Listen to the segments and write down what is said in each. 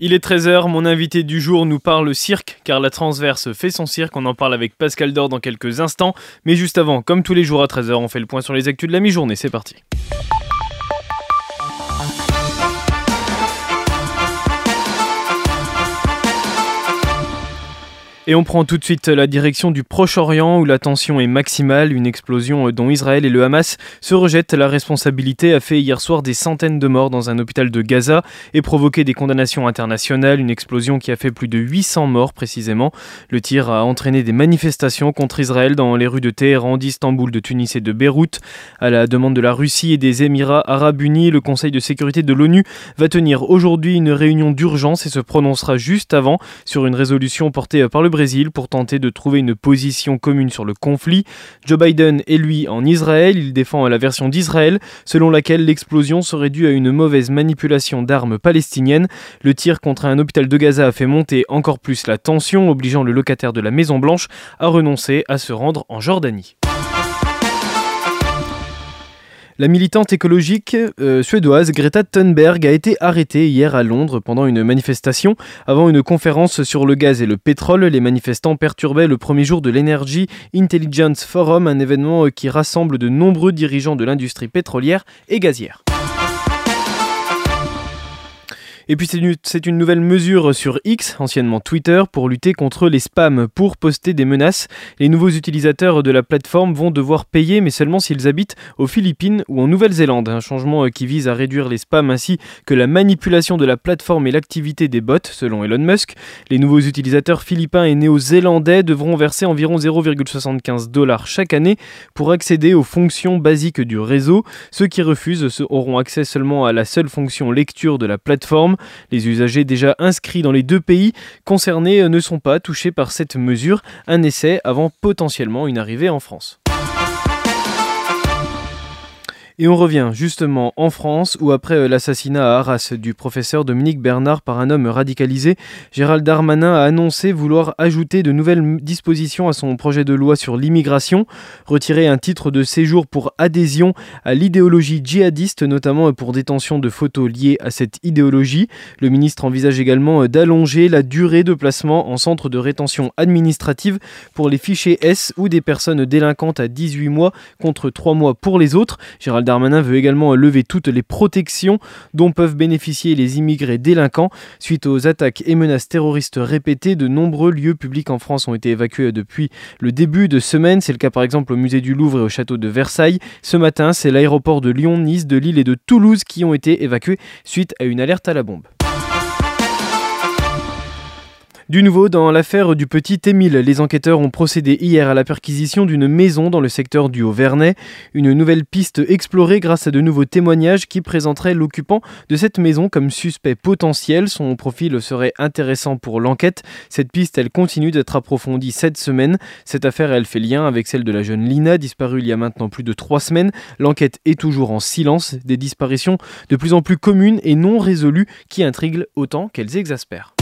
Il est 13h, mon invité du jour nous parle cirque, car la transverse fait son cirque, on en parle avec Pascal Dor dans quelques instants, mais juste avant, comme tous les jours à 13h, on fait le point sur les actus de la mi-journée, c'est parti. Et on prend tout de suite la direction du Proche-Orient où la tension est maximale. Une explosion dont Israël et le Hamas se rejettent la responsabilité a fait hier soir des centaines de morts dans un hôpital de Gaza et provoqué des condamnations internationales. Une explosion qui a fait plus de 800 morts précisément. Le tir a entraîné des manifestations contre Israël dans les rues de Téhéran, d'Istanbul, de Tunis et de Beyrouth. À la demande de la Russie et des Émirats arabes unis, le Conseil de sécurité de l'ONU va tenir aujourd'hui une réunion d'urgence et se prononcera juste avant sur une résolution portée par le Brésil pour tenter de trouver une position commune sur le conflit. Joe Biden est lui en Israël, il défend la version d'Israël selon laquelle l'explosion serait due à une mauvaise manipulation d'armes palestiniennes. Le tir contre un hôpital de Gaza a fait monter encore plus la tension, obligeant le locataire de la Maison Blanche à renoncer à se rendre en Jordanie. La militante écologique euh, suédoise Greta Thunberg a été arrêtée hier à Londres pendant une manifestation. Avant une conférence sur le gaz et le pétrole, les manifestants perturbaient le premier jour de l'Energy Intelligence Forum, un événement qui rassemble de nombreux dirigeants de l'industrie pétrolière et gazière. Et puis c'est une, nouvelle mesure sur X, anciennement Twitter, pour lutter contre les spams. Pour poster des menaces, les nouveaux utilisateurs de la plateforme vont devoir payer, mais seulement s'ils habitent aux Philippines ou en Nouvelle-Zélande. Un changement euh, qui vise à réduire les spams ainsi que la manipulation de la plateforme et l'activité des bots, selon Elon Musk. Les nouveaux utilisateurs philippins et néo-zélandais devront verser environ 0,75 dollars chaque année pour accéder aux fonctions basiques du réseau. Ceux qui refusent auront accès seulement à la seule fonction lecture de la plateforme. Les usagers déjà inscrits dans les deux pays concernés ne sont pas touchés par cette mesure, un essai avant potentiellement une arrivée en France. Et on revient justement en France où après euh, l'assassinat à Arras du professeur Dominique Bernard par un homme radicalisé, Gérald Darmanin a annoncé vouloir ajouter de nouvelles dispositions à son projet de loi sur l'immigration, retirer un titre de séjour pour adhésion à l'idéologie djihadiste, notamment pour détention de photos liées à cette idéologie. Le ministre envisage également euh, d'allonger la durée de placement en centre de rétention administrative pour les fichiers S ou des personnes délinquantes à 18 mois contre 3 mois pour les autres. Darmanin veut également lever toutes les protections dont peuvent bénéficier les immigrés délinquants. Suite aux attaques et menaces terroristes répétées, de nombreux lieux publics en France ont été évacués depuis le début de semaine. C'est le cas par exemple au musée du Louvre et au château de Versailles. Ce matin, c'est l'aéroport de Lyon, Nice, de Lille et de Toulouse qui ont été évacués suite à une alerte à la bombe. Du nouveau dans l'affaire du petit Émile, les enquêteurs ont procédé hier à la perquisition d'une maison dans le secteur du Haut-Vernay. Une nouvelle piste explorée grâce à de nouveaux témoignages qui présenteraient l'occupant de cette maison comme suspect potentiel. Son profil serait intéressant pour l'enquête. Cette piste, elle continue d'être approfondie cette semaine. Cette affaire, elle fait lien avec celle de la jeune Lina, disparue il y a maintenant plus de trois semaines. L'enquête est toujours en silence. Des disparitions de plus en plus communes et non résolues qui intriguent autant qu'elles exaspèrent.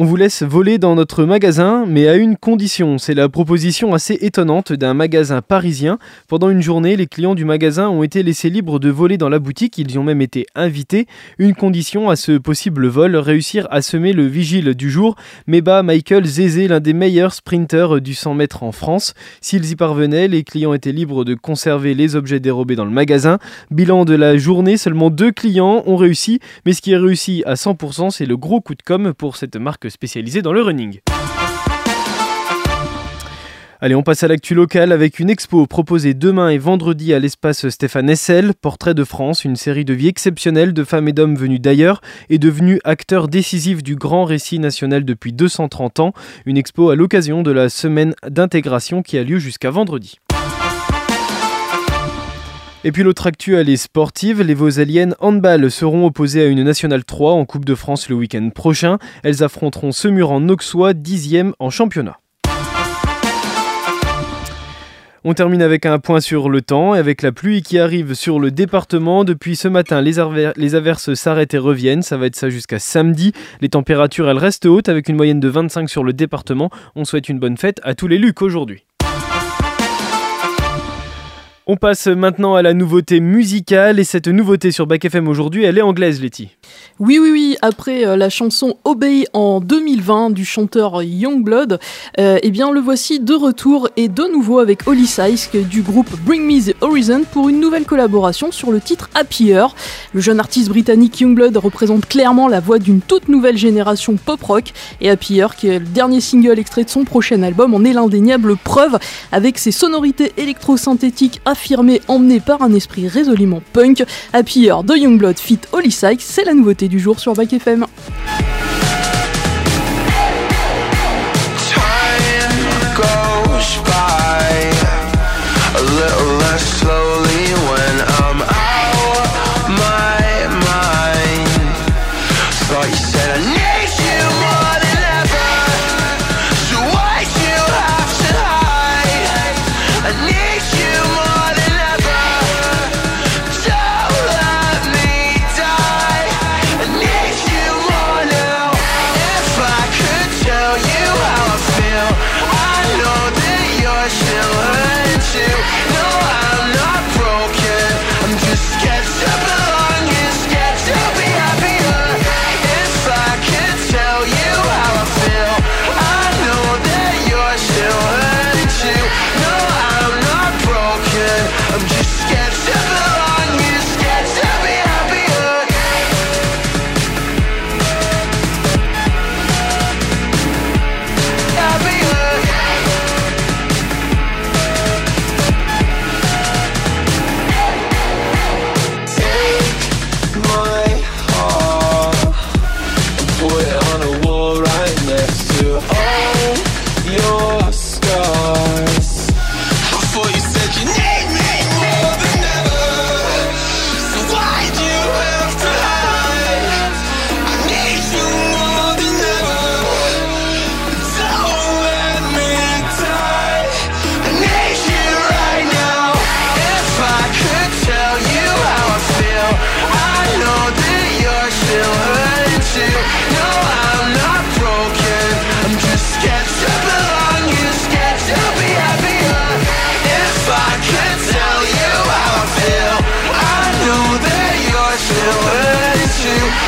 On vous laisse voler dans notre magasin, mais à une condition. C'est la proposition assez étonnante d'un magasin parisien. Pendant une journée, les clients du magasin ont été laissés libres de voler dans la boutique. Ils ont même été invités. Une condition à ce possible vol, réussir à semer le vigile du jour. Meba Michael Zézé, l'un des meilleurs sprinteurs du 100 mètres en France. S'ils y parvenaient, les clients étaient libres de conserver les objets dérobés dans le magasin. Bilan de la journée, seulement deux clients ont réussi. Mais ce qui est réussi à 100%, c'est le gros coup de com' pour cette marque spécialisé dans le running. Allez, on passe à l'actu locale avec une expo proposée demain et vendredi à l'espace Stéphane Essel, Portrait de France, une série de vies exceptionnelles de femmes et d'hommes venus d'ailleurs et devenus acteurs décisifs du grand récit national depuis 230 ans. Une expo à l'occasion de la semaine d'intégration qui a lieu jusqu'à vendredi. Et puis l'autre actu, elle est sportive. Les Vosaliennes handball seront opposées à une Nationale 3 en Coupe de France le week-end prochain. Elles affronteront Semur en Auxois, dixième en championnat. On termine avec un point sur le temps et avec la pluie qui arrive sur le département. Depuis ce matin, les, les averses s'arrêtent et reviennent. Ça va être ça jusqu'à samedi. Les températures, elles restent hautes avec une moyenne de 25 sur le département. On souhaite une bonne fête à tous les Lucs aujourd'hui. On passe maintenant à la nouveauté musicale et cette nouveauté sur Back FM aujourd'hui, elle est anglaise, Letty. Oui, oui, oui. Après euh, la chanson Obey en 2020 du chanteur Youngblood, euh, eh bien le voici de retour et de nouveau avec Holly Sykes du groupe Bring Me the Horizon pour une nouvelle collaboration sur le titre Happier. Le jeune artiste britannique Youngblood représente clairement la voix d'une toute nouvelle génération pop rock et Happier, qui est le dernier single extrait de son prochain album, en est l'indéniable preuve avec ses sonorités électro-synthétiques affirmées emmenées par un esprit résolument punk. Happier de Youngblood fit Holly Sykes, c'est la nouveauté du jour sur Back FM.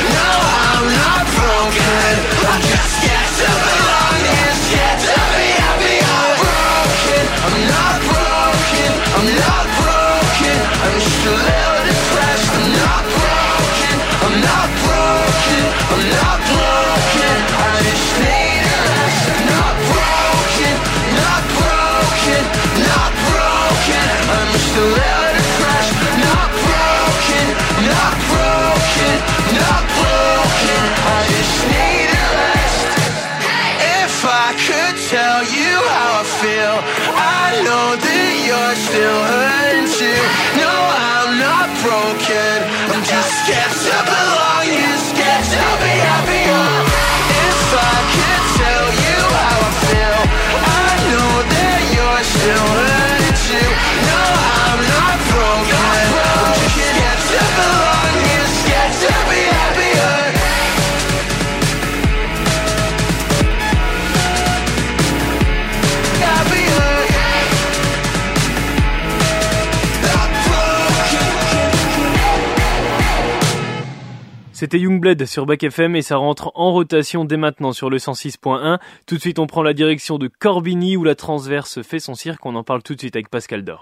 No, I I could tell you how I feel, I know that you're still hurting too. No, I'm not broken. I'm just scared to belong. C'était Youngblood sur Back FM et ça rentre en rotation dès maintenant sur le 106.1. Tout de suite, on prend la direction de Corbigny où la transverse fait son cirque. On en parle tout de suite avec Pascal Dor.